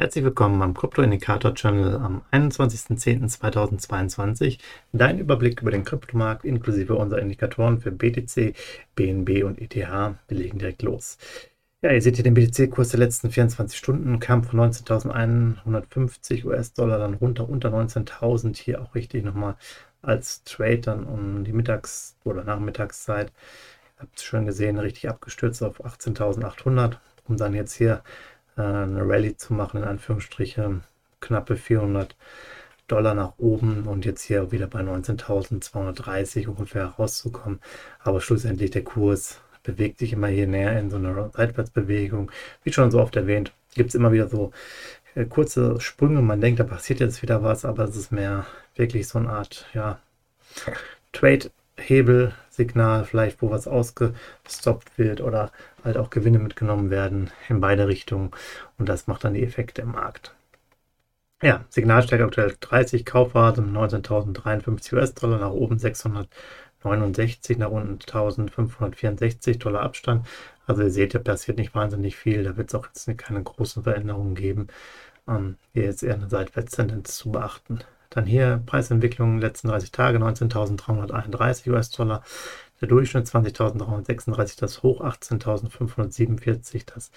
Herzlich willkommen am Krypto-Indikator-Channel am 21.10.2022. Dein Überblick über den Kryptomarkt inklusive unserer Indikatoren für BTC, BNB und ETH. Wir legen direkt los. Ja, ihr seht hier den BTC-Kurs der letzten 24 Stunden, kam von 19.150 US-Dollar dann runter unter 19.000. Hier auch richtig nochmal als Trade dann um die Mittags- oder Nachmittagszeit. Ihr habt es schon gesehen, richtig abgestürzt auf 18.800, um dann jetzt hier eine Rallye zu machen, in Anführungsstrichen, knappe 400 Dollar nach oben und jetzt hier wieder bei 19.230 ungefähr rauszukommen. Aber schlussendlich der Kurs bewegt sich immer hier näher in so einer Seitwärtsbewegung. Wie schon so oft erwähnt, gibt es immer wieder so äh, kurze Sprünge. Man denkt, da passiert jetzt wieder was, aber es ist mehr wirklich so eine Art, ja, Trade-Hebel, Signal, vielleicht wo was ausgestoppt wird oder halt auch Gewinne mitgenommen werden in beide Richtungen und das macht dann die Effekte im Markt. Ja, Signalstärke aktuell 30, Kaufphase 19.053 US-Dollar, nach oben 669, nach unten 1.564 Dollar Abstand. Also ihr seht, da passiert nicht wahnsinnig viel, da wird es auch jetzt keine großen Veränderungen geben. Ähm, hier ist eher eine Seitwärtstendenz zu beachten. Dann hier Preisentwicklung letzten 30 Tage 19.331 US-Dollar. Der Durchschnitt 20.336, das Hoch 18.547, das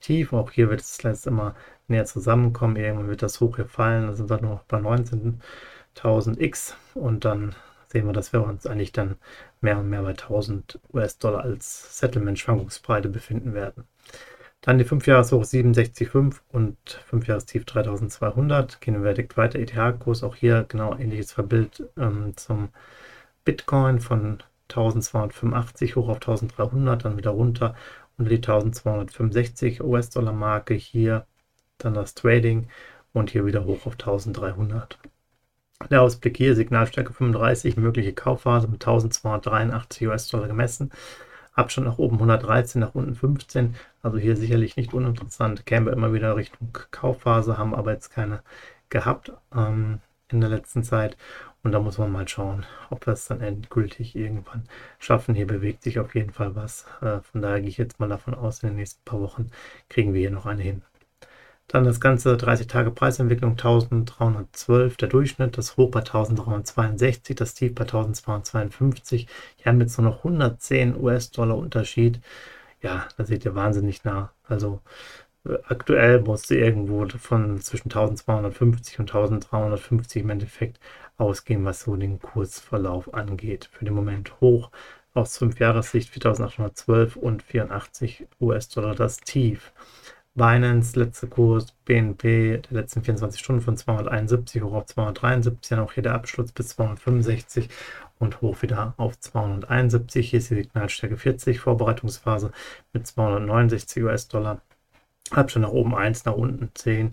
Tief. Auch hier wird es jetzt immer näher zusammenkommen. Irgendwann wird das Hoch hier fallen. Da sind wir nur noch bei 19.000 X. Und dann sehen wir, dass wir uns eigentlich dann mehr und mehr bei 1000 US-Dollar als Settlement-Schwankungsbreite befinden werden. Dann die 5-Jahres-Hoch 67,5 und 5-Jahres-Tief 3200. Gehen wir direkt weiter. ETH-Kurs auch hier genau ähnliches Verbild ähm, zum Bitcoin von 1285 hoch auf 1300, dann wieder runter unter die 1265 US-Dollar-Marke. Hier dann das Trading und hier wieder hoch auf 1300. Der Ausblick hier, Signalstärke 35, mögliche Kaufphase mit 1283 US-Dollar gemessen. Abstand nach oben 113, nach unten 15. Also hier sicherlich nicht uninteressant. Kämen wir immer wieder Richtung Kaufphase, haben aber jetzt keine gehabt ähm, in der letzten Zeit. Und da muss man mal schauen, ob wir es dann endgültig irgendwann schaffen. Hier bewegt sich auf jeden Fall was. Äh, von daher gehe ich jetzt mal davon aus, in den nächsten paar Wochen kriegen wir hier noch eine hin. Dann das ganze 30 Tage Preisentwicklung 1312, der Durchschnitt, das Hoch bei 1362, das Tief bei 1252. Hier haben wir jetzt nur noch 110 US-Dollar Unterschied. Ja, da seht ihr wahnsinnig nah. Also äh, aktuell musste irgendwo von zwischen 1250 und 1350 im Endeffekt ausgehen, was so den Kursverlauf angeht. Für den Moment hoch aus 5 Jahressicht 4812 und 84 US-Dollar das Tief. Binance, letzter Kurs, BNP der letzten 24 Stunden von 271 hoch auf 273, dann auch hier der Abschluss bis 265 und hoch wieder auf 271. Hier ist die Signalstärke 40, Vorbereitungsphase mit 269 US-Dollar. Abstand nach oben 1, nach unten 10.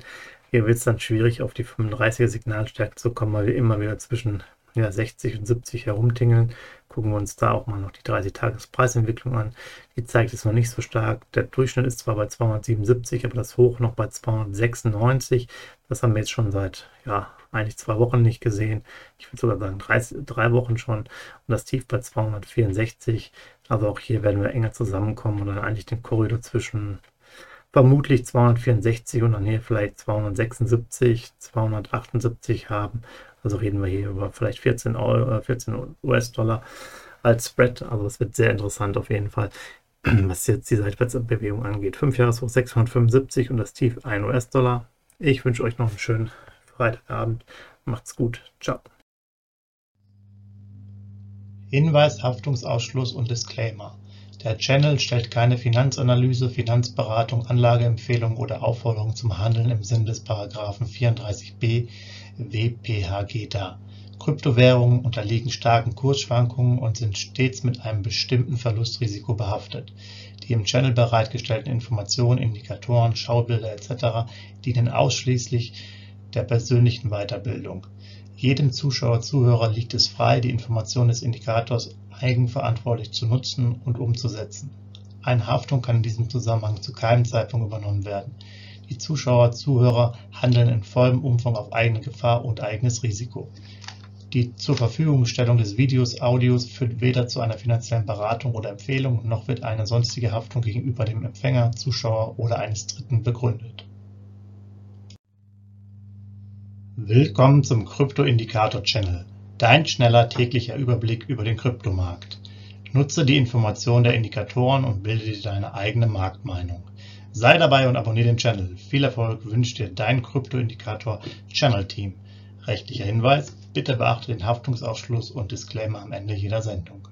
Hier wird es dann schwierig, auf die 35er Signalstärke zu kommen, weil wir immer wieder zwischen ja, 60 und 70 herumtingeln. Gucken wir uns da auch mal noch die 30-Tages-Preisentwicklung an. Die zeigt es noch nicht so stark. Der Durchschnitt ist zwar bei 277, aber das Hoch noch bei 296. Das haben wir jetzt schon seit, ja, eigentlich zwei Wochen nicht gesehen. Ich würde sogar sagen drei, drei Wochen schon. Und das Tief bei 264. Also auch hier werden wir enger zusammenkommen und dann eigentlich den Korridor zwischen vermutlich 264 und dann hier vielleicht 276, 278 haben. Also reden wir hier über vielleicht 14, Euro, 14 US-Dollar als Spread. Also es wird sehr interessant auf jeden Fall, was jetzt die Seitwärtsbewegung angeht. 5 Jahreshoch 675 und das Tief 1 US-Dollar. Ich wünsche euch noch einen schönen Freitagabend. Macht's gut. Ciao. Hinweis, Haftungsausschluss und Disclaimer. Der Channel stellt keine Finanzanalyse, Finanzberatung, Anlageempfehlung oder Aufforderung zum Handeln im Sinne des Paragraphen 34b WPHG dar. Kryptowährungen unterliegen starken Kursschwankungen und sind stets mit einem bestimmten Verlustrisiko behaftet. Die im Channel bereitgestellten Informationen, Indikatoren, Schaubilder etc. dienen ausschließlich der persönlichen Weiterbildung Jedem Zuschauer/Zuhörer liegt es frei, die Informationen des Indikators eigenverantwortlich zu nutzen und umzusetzen. Eine Haftung kann in diesem Zusammenhang zu keinem Zeitpunkt übernommen werden. Die Zuschauer/Zuhörer handeln in vollem Umfang auf eigene Gefahr und eigenes Risiko. Die Zurverfügungstellung des Videos/Audios führt weder zu einer finanziellen Beratung oder Empfehlung, noch wird eine sonstige Haftung gegenüber dem Empfänger, Zuschauer oder eines Dritten begründet. Willkommen zum Krypto-Indikator Channel, dein schneller täglicher Überblick über den Kryptomarkt. Nutze die Informationen der Indikatoren und bilde dir deine eigene Marktmeinung. Sei dabei und abonniere den Channel. Viel Erfolg wünscht dir dein Krypto-Indikator Channel Team. Rechtlicher Hinweis: Bitte beachte den Haftungsausschluss und Disclaimer am Ende jeder Sendung.